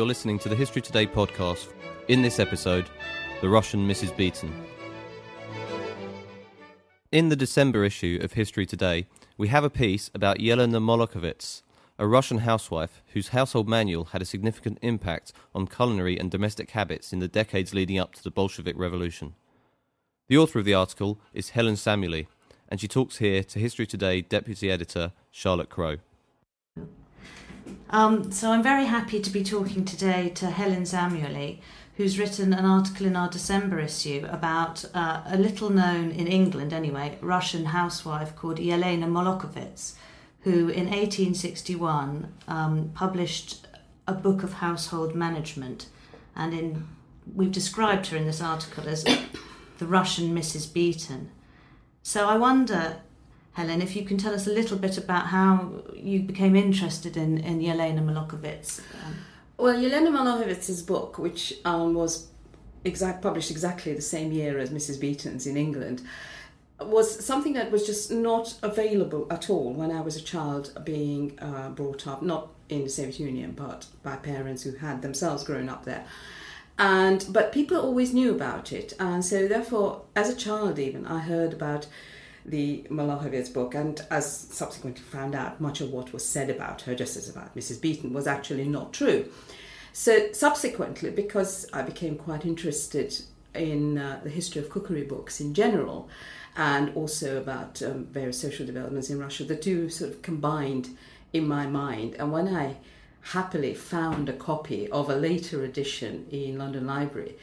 You're listening to the History Today podcast. In this episode, the Russian Mrs. Beeton. In the December issue of History Today, we have a piece about Yelena Molokhovets, a Russian housewife whose household manual had a significant impact on culinary and domestic habits in the decades leading up to the Bolshevik Revolution. The author of the article is Helen Szamuely, and she talks here to History Today deputy editor Charlotte Crow. Um, so I'm very happy to be talking today to Helen Szamuely, who's written an article in our December issue about uh, a little known in England anyway Russian housewife called Yelena Molokhovets, who in 1861 um, published a book of household management, and in we've described her in this article as the Russian Mrs. Beeton. So I wonder, Helen, if you can tell us a little bit about how you became interested in, in Yelena Molokhovets. Um, well, Yelena Molokhovets' book, which um, was exact, published exactly the same year as Mrs. Beeton's in England, was something that was just not available at all when I was a child being uh, brought up, not in the Soviet Union, but by parents who had themselves grown up there. And but people always knew about it, and so therefore, as a child, even I heard about the Molokhovets book, and as subsequently found out, much of what was said about her, just as about Mrs. Beeton, was actually not true. So subsequently, because I became quite interested in uh, the history of cookery books in general, and also about um, various social developments in Russia, the two sort of combined in my mind. And when I happily found a copy of a later edition in London Library,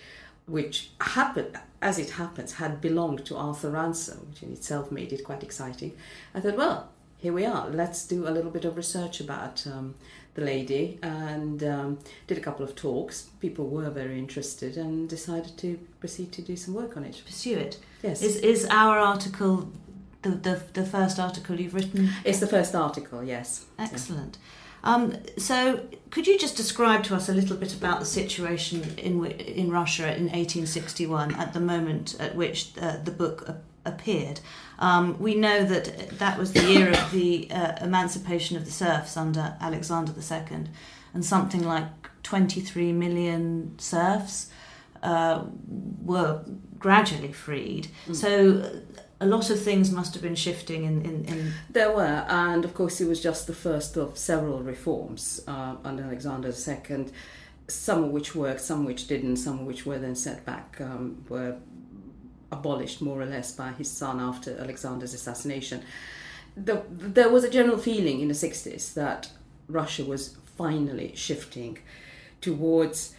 which happened, as it happens, had belonged to Arthur Ransome, which in itself made it quite exciting. I thought, well, here we are. Let's do a little bit of research about um, the lady, and um, did a couple of talks. People were very interested, and decided to proceed to do some work on it. pursue it. Yes, Is is our article the, the the first article you've written? it's the first article. Yes, Excellent. Um, so, could you just describe to us a little bit about the situation in in Russia in 1861 at the moment at which uh, the book appeared? Um, we know that that was the year of the uh, emancipation of the serfs under Alexander II, and something like 23 million serfs uh, were gradually freed. So, a lot of things must have been shifting in, in, in There were, and of course, it was just the first of several reforms uh, under Alexander II, some of which worked, some which didn't, some of which were then set back, um, were abolished more or less by his son after Alexander's assassination. The, there was a general feeling in the 60s that Russia was finally shifting towards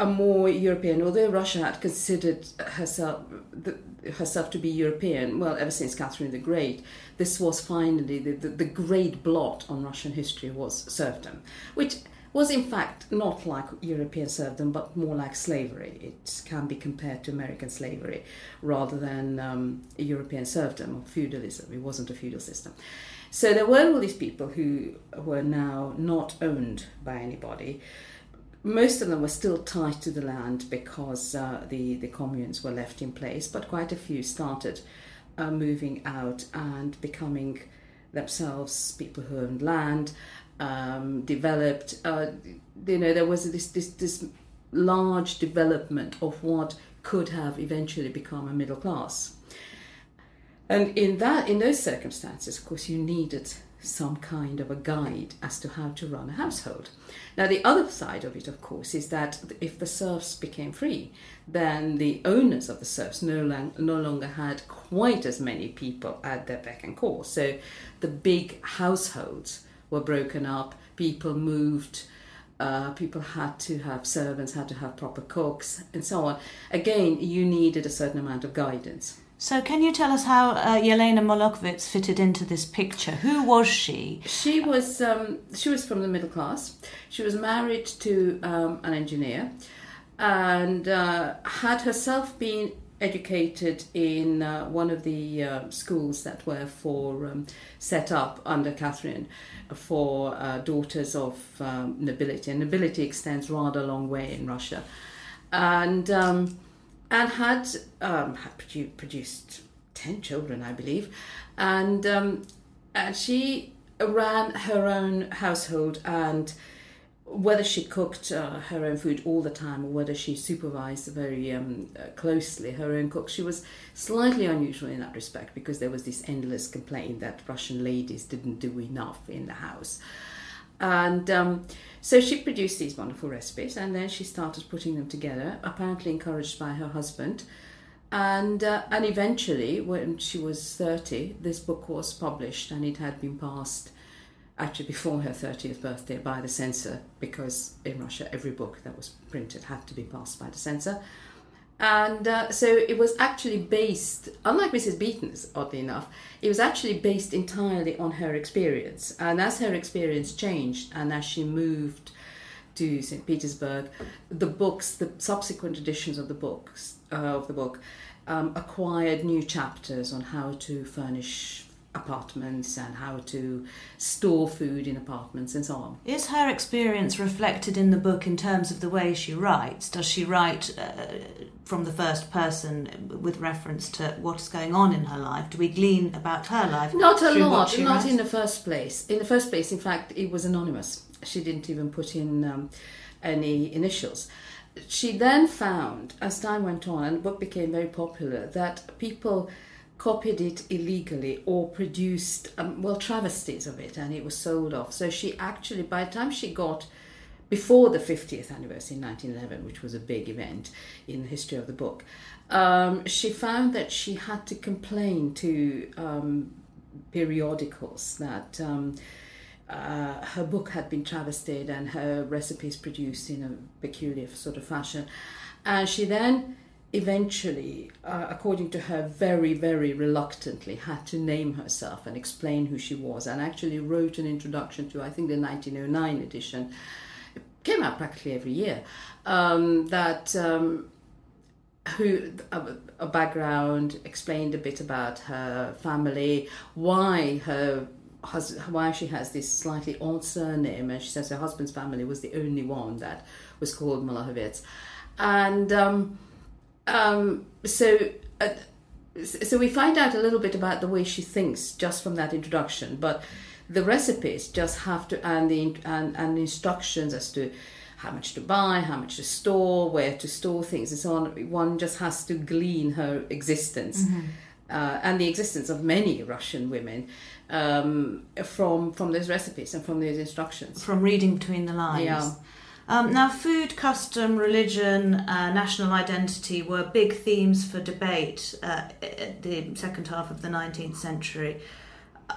a more European, although Russia had considered herself the, herself to be European, well, ever since Catherine the Great, this was finally the, the, the great blot on Russian history was serfdom, which was in fact not like European serfdom, but more like slavery. It can be compared to American slavery rather than um, European serfdom or feudalism. It wasn't a feudal system. So there were all these people who were now not owned by anybody most of them were still tied to the land because uh, the, the communes were left in place, but quite a few started uh, moving out and becoming themselves people who owned land, um, developed. Uh, you know, there was this, this, this large development of what could have eventually become a middle class. And in that, in those circumstances, of course, you needed some kind of a guide as to how to run a household. Now, the other side of it, of course, is that if the serfs became free, then the owners of the serfs no, no longer had quite as many people at their beck and call. So the big households were broken up, people moved. Uh, people had to have servants, had to have proper cooks, and so on. Again, you needed a certain amount of guidance. So, can you tell us how uh, Yelena Molokhovets fitted into this picture? Who was she? She was um, she was from the middle class. She was married to um, an engineer, and uh, had herself been educated in uh, one of the uh, schools that were for um, set up under Catherine for uh, daughters of um, nobility. And nobility extends rather a long way in Russia, and um, and had um, had produ- produced ten children, I believe, and um, and she ran her own household and whether she cooked uh, her own food all the time or whether she supervised very um, uh, closely her own cook, she was slightly unusual in that respect because there was this endless complaint that Russian ladies didn't do enough in the house. And um, so she produced these wonderful recipes and then she started putting them together, apparently encouraged by her husband. And, uh, and eventually, when she was 30, this book was published and it had been passed actually before her 30th birthday by the censor because in Russia every book that was printed had to be passed by the censor. And uh, so it was actually based, unlike Mrs. Beeton's, oddly enough, it was actually based entirely on her experience. And as her experience changed and as she moved to St. Petersburg, the books, the subsequent editions of the books, uh, of the book, um, acquired new chapters on how to furnish apartments and how to store food in apartments and so on. Is her experience reflected in the book in terms of the way she writes? Does she write uh, from the first person with reference to what's going on in her life? Do we glean about her life? Not a lot, not in the first place. In the first place, in fact, it was anonymous. She didn't even put in um, any initials. She then found, as time went on and the book became very popular, that people copied it illegally or produced, um, well, travesties of it, and it was sold off. So she actually, by the time she got before the 50th anniversary in 1911, which was a big event in the history of the book, um, she found that she had to complain to um, periodicals that um, uh, her book had been travestied and her recipes produced in a peculiar sort of fashion. And she then eventually, uh, according to her, very, very reluctantly had to name herself and explain who she was, and actually wrote an introduction to, I think, the 1909 edition. It came out practically every year. Um, that um, who a, a background explained a bit about her family, why her has, why she has this slightly odd surname, and she says her husband's family was the only one that was called Molokhovets, and um, um, so, uh, so we find out a little bit about the way she thinks just from that introduction, but the recipes just have to and the and, and instructions as to how much to buy, how much to store, where to store things, and so on. One just has to glean her existence. Mm-hmm. Uh, and the existence of many Russian women um, from from those recipes and from those instructions. From reading between the lines. Yeah. Um, now, food, custom, religion, uh, national identity were big themes for debate uh, at the second half of the 19th century.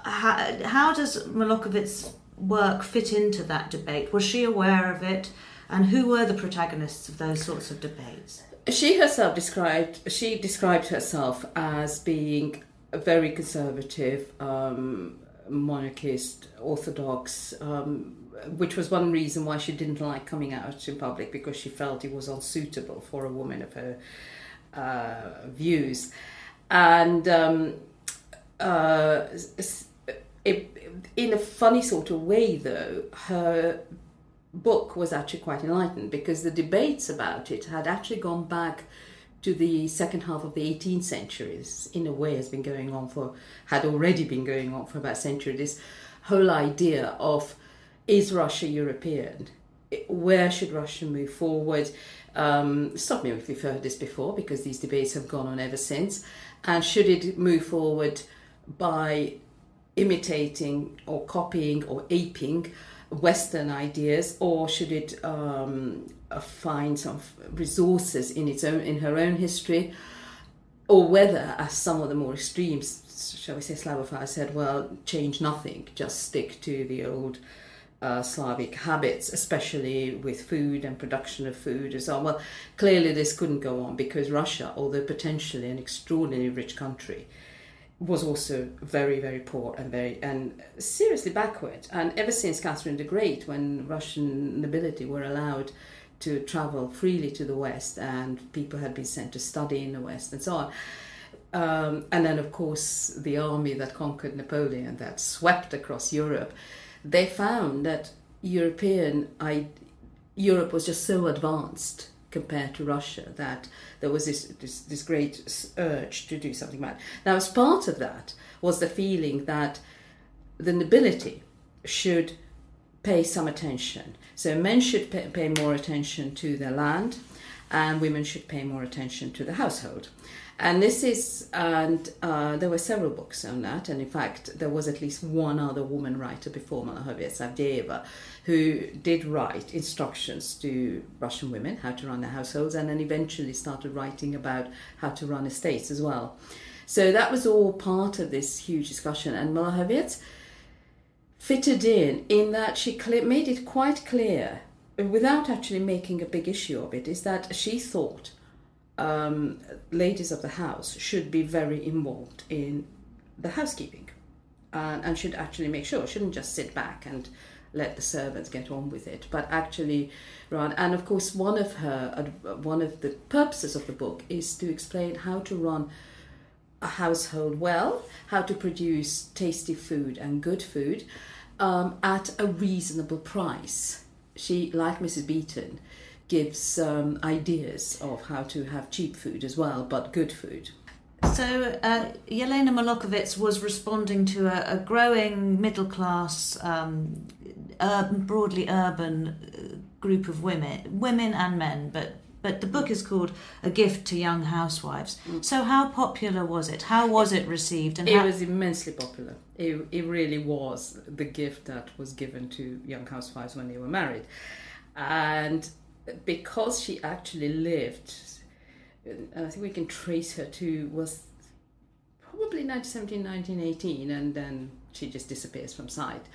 How, how does Molokhovets' work fit into that debate? Was she aware of it? And who were the protagonists of those sorts of debates? She herself described she described herself as being very conservative, um, monarchist, orthodox, um, which was one reason why she didn't like coming out in public because she felt it was unsuitable for a woman of her uh, views. And um, uh, it, in a funny sort of way, though, her book was actually quite enlightened because the debates about it had actually gone back to the second half of the 18th century. in a way, has been going on for, had already been going on for about a century. This whole idea of is Russia European? Where should Russia move forward? Um, stop me if you've heard this before, because these debates have gone on ever since. And should it move forward by imitating or copying or aping Western ideas, or should it um, find some resources in its own in her own history, or whether, as some of the more extremes, shall we say, Slavophiles said, well, change nothing, just stick to the old uh, Slavic habits, especially with food and production of food and so on. Well, clearly this couldn't go on because Russia, although potentially an extraordinarily rich country, was also very, very poor and very and seriously backward. And ever since Catherine the Great, when Russian nobility were allowed to travel freely to the West and people had been sent to study in the West and so on. Um, and then, of course, the army that conquered Napoleon, that swept across Europe, they found that European I, Europe was just so advanced compared to Russia that there was this, this, this great urge to do something about it. Now, as part of that was the feeling that the nobility should pay some attention. So men should pay, pay more attention to their land, and women should pay more attention to the household. And this is, and uh, there were several books on that. And in fact, there was at least one other woman writer before Molokhovets, Avdeeva, who did write instructions to Russian women how to run their households, and then eventually started writing about how to run estates as well. So that was all part of this huge discussion. And Molokhovets fitted in in that she made it quite clear, without actually making a big issue of it, is that she thought um, ladies of the house should be very involved in the housekeeping and, and should actually make sure, shouldn't just sit back and let the servants get on with it, but actually run. And of course, one of her, one of the purposes of the book is to explain how to run a household well, how to produce tasty food and good food um, at a reasonable price. She, like Mrs. Beeton, gives um, ideas of how to have cheap food as well, but good food. So, uh, Yelena Molokhovets was responding to a, a growing middle class, um, urban, broadly urban uh, group of women, women and men, but but the book is called A Gift to Young Housewives. Mm. So, how popular was it? How was it received? And it how... was immensely popular. It, it really was the gift that was given to young housewives when they were married. And because she actually lived, I think we can trace her to was probably 1917, 1918, and then she just disappears from sight.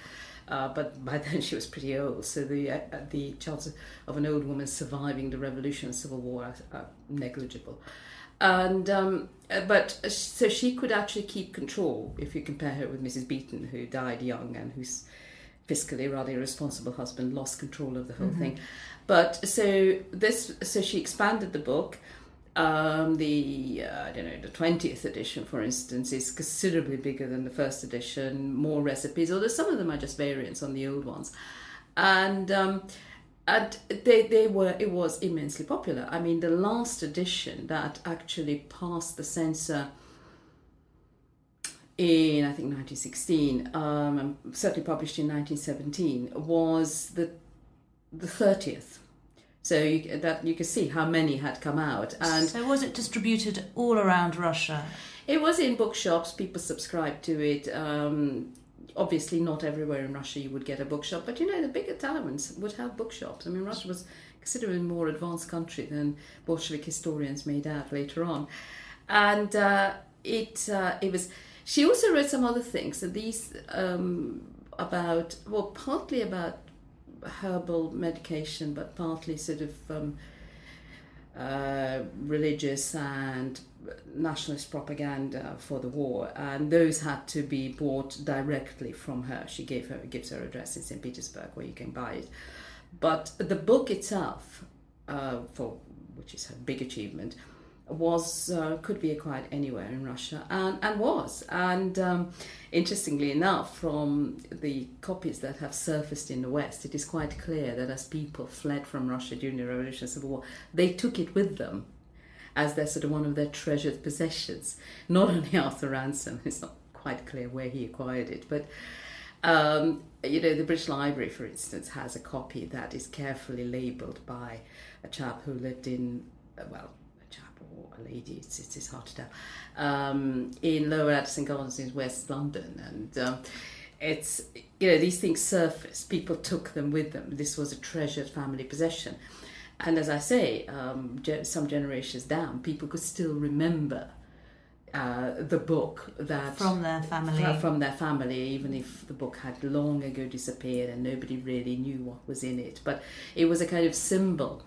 Uh, but by then she was pretty old, so the uh, the chances of an old woman surviving the revolution and civil war are, are negligible. And um, uh, but so she could actually keep control if you compare her with Mrs. Beeton, who died young and whose fiscally rather irresponsible husband lost control of the whole mm-hmm. thing. But so this, so she expanded the book. Um, the uh, I don't know the twentieth edition, for instance, is considerably bigger than the first edition. More recipes, although some of them are just variants on the old ones, and. Um, and they, they were it was immensely popular. I mean, the last edition that actually passed the censor in I think 1916, um, certainly published in 1917, was the the 30th. So you, that you can see how many had come out. And so was it distributed all around Russia? It was in bookshops. People subscribed to it. Um, obviously, not everywhere in Russia you would get a bookshop, but you know the bigger towns would have bookshops. I mean, Russia was considered a more advanced country than Bolshevik historians made out later on, and uh, it uh, it was she also wrote some other things, and these um, about well, partly about herbal medication, but partly sort of um, uh, religious and nationalist propaganda for the war, and those had to be bought directly from her. She gave her gives her address in St. Petersburg where you can buy it. But the book itself, uh, for which is her big achievement, was uh, could be acquired anywhere in Russia and, and was. And um, interestingly enough from the copies that have surfaced in the West it is quite clear that as people fled from Russia during the Revolution Civil War they took it with them as their sort of one of their treasured possessions. Not only Arthur Ransome it's not quite clear where he acquired it but um, you know the British Library for instance has a copy that is carefully labelled by a chap who lived in well a lady, it's, it's hard to tell, um, in Lower Addison Gardens in West London. And um, it's, you know, these things surface. People took them with them. This was a treasured family possession. And as I say, um, some generations down, people could still remember uh, the book that From their family. fro- from their family, even if the book had long ago disappeared and nobody really knew what was in it. But it was a kind of symbol.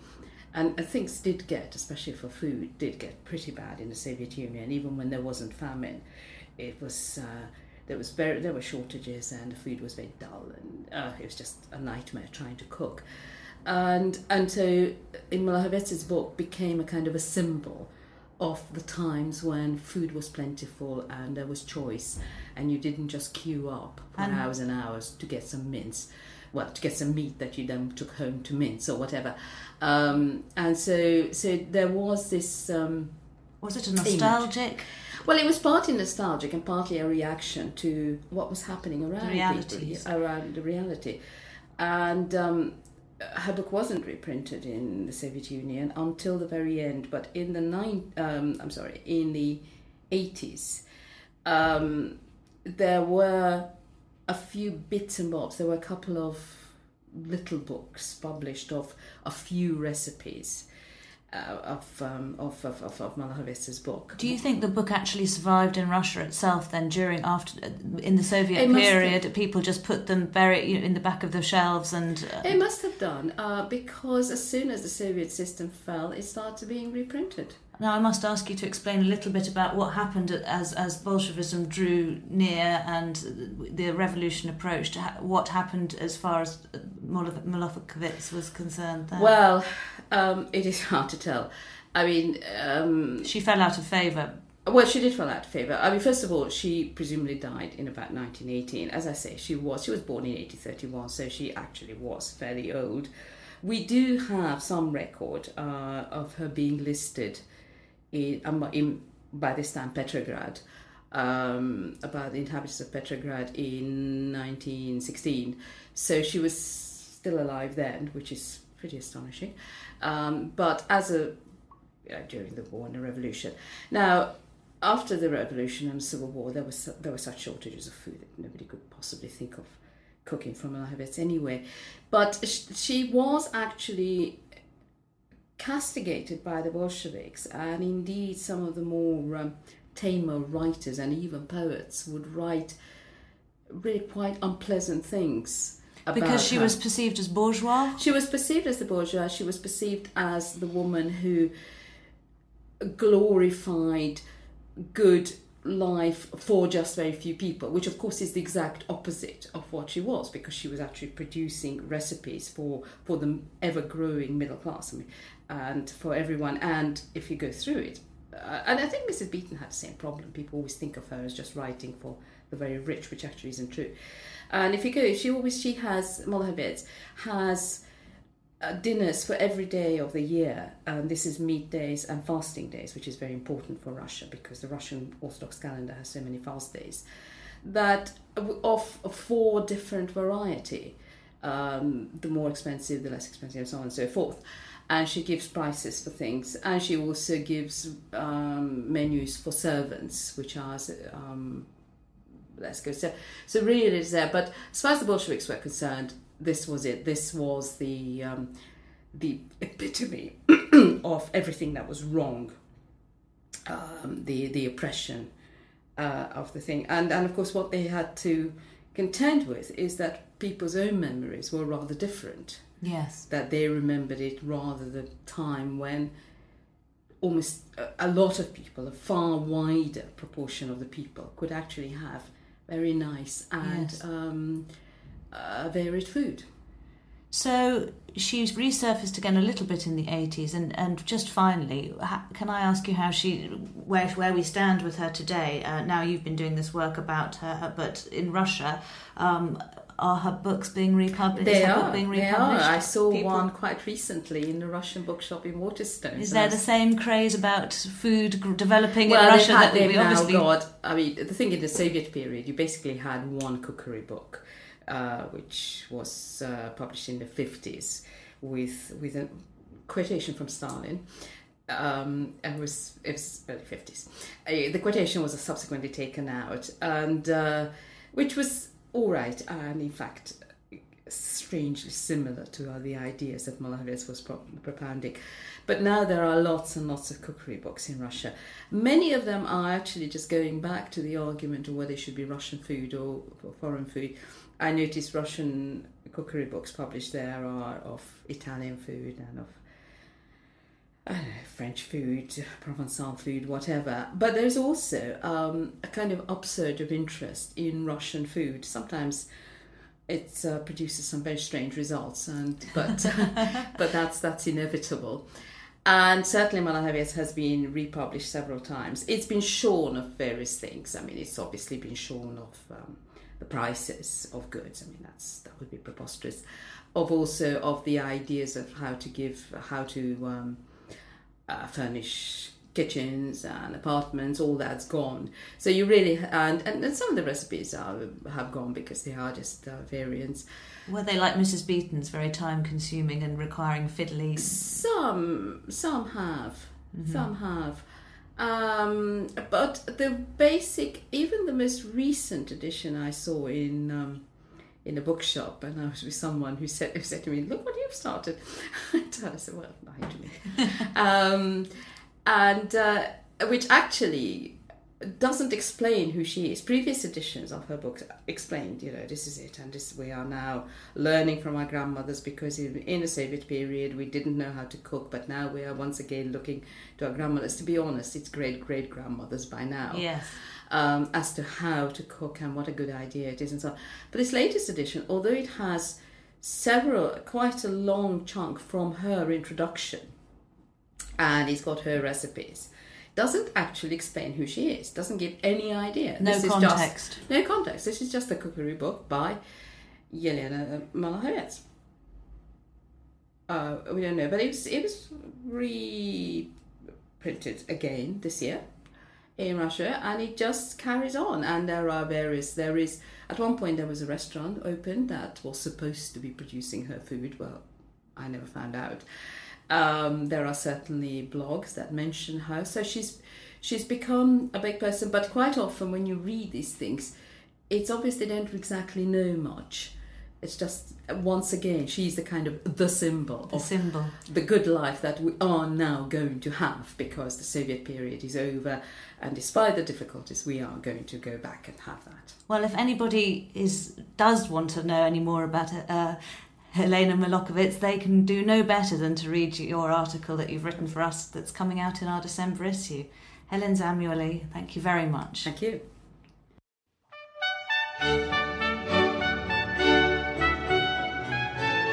And uh, things did get, especially for food, did get pretty bad in the Soviet Union, even when there wasn't famine. It was uh, there was very there were shortages and the food was very dull and uh, it was just a nightmare trying to cook. And and so in Molokhovets's book became a kind of a symbol of the times when food was plentiful and there was choice and you didn't just queue up for And- hours and hours to get some mince well to get some meat that you then took home to mince or whatever um, and so so there was this um, Was it a nostalgic? well, it was partly nostalgic and partly a reaction to what was happening around The people, around the reality. And um, her book wasn't reprinted in the Soviet Union until the very end. But in the nine, um, I'm sorry, in the eighties, um, there were a few bits and bobs. There were a couple of little books published of a few recipes. Uh, of, um, of of of, of book. Do you think the book actually survived in Russia itself? Then during after in the Soviet It period, people just put them very you know, in the back of the shelves and. Uh, It must have done uh, because as soon as the Soviet system fell, it started being reprinted. Now I must ask you to explain a little bit about what happened as as Bolshevism drew near and the revolution approached. What happened as far as Molokhovets was concerned? There? Well, um, it is hard to tell. I mean, um, she fell out of favour. well, she did fall out of favour. I mean, first of all, she presumably died in about 1918. As I say, she was she was born in 1831, so she actually was fairly old. We do have some record uh, of her being listed in, um, in by this time Petrograd, um, about the inhabitants of Petrograd in 1916. So she was still alive then, which is pretty astonishing. Um, but as a uh, during the war and the revolution, now after the revolution and the civil war, there was there were such shortages of food that nobody could possibly think of cooking from Molokhovets anyway. But sh- she was actually castigated by the Bolsheviks, and indeed some of the more um, tamer writers and even poets would write really quite unpleasant things. Because she her. was perceived as bourgeois. She was perceived as the bourgeois. She was perceived as the woman who glorified good life for just very few people, which of course is the exact opposite of what she was, because she was actually producing recipes for for the ever growing middle class I mean, and for everyone. And if you go through it, and I think Mrs. Beeton had the same problem. People always think of her as just writing for the very rich, which actually isn't true. And if you go, she always she has Molokhovets has uh, dinners for every day of the year. And this is meat days and fasting days, which is very important for Russia because the Russian Orthodox calendar has so many fast days. That of, of four different variety, um, the more expensive, the less expensive, and so on and so forth. And she gives prices for things, and she also gives um, menus for servants, which are um, let's go. So, so really it is there. But as far as the Bolsheviks were concerned, this was it. This was the um, the epitome of everything that was wrong. Um, the the oppression uh, of the thing, and and of course what they had to contend with is that people's own memories were rather different. Yes. That they remembered it rather the time when almost a, lot of people, a far wider proportion of the people, could actually have very nice and Yes. um, uh, varied food. So she's resurfaced again a little bit in the 80s, and, and just finally, can I ask you how she, where where we stand with her today? Uh, now you've been doing this work about her, but in Russia, um, are her books being republished? They book are. being They are. I saw People- one quite recently in the Russian bookshop in Waterstone. Is there I the same craze about food developing well, in Russia had, that we now obviously got. I mean, the thing in the Soviet period, you basically had one cookery book, uh, which was uh, published in the fifties, with with a quotation from Stalin. Um, and it was it was early fifties. Uh, the quotation was subsequently taken out, and uh, which was all right. And in fact, strangely similar to the ideas that Molokhovets was pro- propounding. But now there are lots and lots of cookery books in Russia. Many of them are actually just going back to the argument of whether it should be Russian food or, or foreign food. I noticed Russian cookery books published there are of Italian food and of know, French food, Provençal food, whatever. But there's also um, a kind of upsurge of interest in Russian food. Sometimes it uh, produces some very strange results, and but but that's that's inevitable. And certainly, Molokhovets has been republished several times. It's been shorn of various things. I mean, it's obviously been shorn of um, the prices of goods. I mean, that's that would be preposterous. Of also of the ideas of how to give, how to um, uh, furnish kitchens and apartments, all that's gone. So you really and and, some of the recipes are have gone because they are just uh, variants. Were they like Mrs. Beeton's, very time consuming and requiring fiddly? Some some have, mm-hmm. some have. Um, but the basic, even the most recent edition I saw in um, in a bookshop, and I was with someone who said who said to me, "Look what you've started." I said, "Well, I to me," um, and uh, which actually doesn't explain who she is. Previous editions of her books explained, you know, this is it, and this we are now learning from our grandmothers because in, in the Soviet period we didn't know how to cook, but now we are once again looking to our grandmothers. To be honest, it's great great grandmothers by now. Yes um, as to how to cook and what a good idea it is and so on. But this latest edition, although it has several, quite a long chunk from her introduction, and it's got her recipes, doesn't actually explain who she is, doesn't give any idea. No this context. Just, no context. This is just a cookery book by Yelena Molokhovets. Uh, we don't know, but it was, it was reprinted again this year in Russia, and it just carries on. And there are various. There is at one point there was a restaurant open that was supposed to be producing her food. Well, I never found out. Um, there are certainly blogs that mention her, so she's she's become a big person. But quite often when you read these things, it's obvious they don't exactly know much. It's just once again she's the kind of the symbol the symbol. the good life that we are now going to have because the soviet period is over and despite the difficulties we are going to go back and have that. Well if anybody is does want to know any more about uh, Helena Molokhovets, they can do no better than to read your article that you've written for us that's coming out in our December issue. Helen Szamuely, thank you very much. Thank you.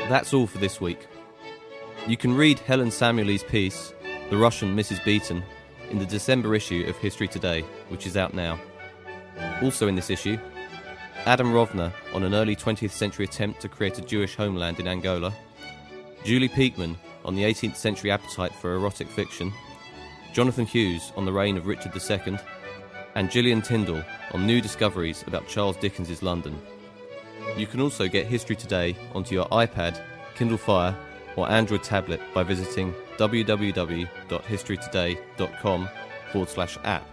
That's all for this week. You can read Helen Szamuely's piece, The Russian Mrs. Beeton, in the December issue of History Today, which is out now. Also in this issue, Adam Rovner on an early 20th century attempt to create a Jewish homeland in Angola, Julie Peakman on the 18th century appetite for erotic fiction, Jonathan Hughes on the reign of Richard II, and Gillian Tindall on new discoveries about Charles Dickens's London. You can also get History Today onto your iPad, Kindle Fire, or Android tablet by visiting www.historytoday.com forward slash app.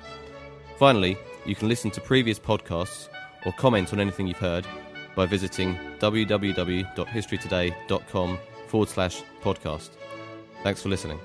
Finally, you can listen to previous podcasts or comment on anything you've heard by visiting www.historytoday.com forward slash podcast. Thanks for listening.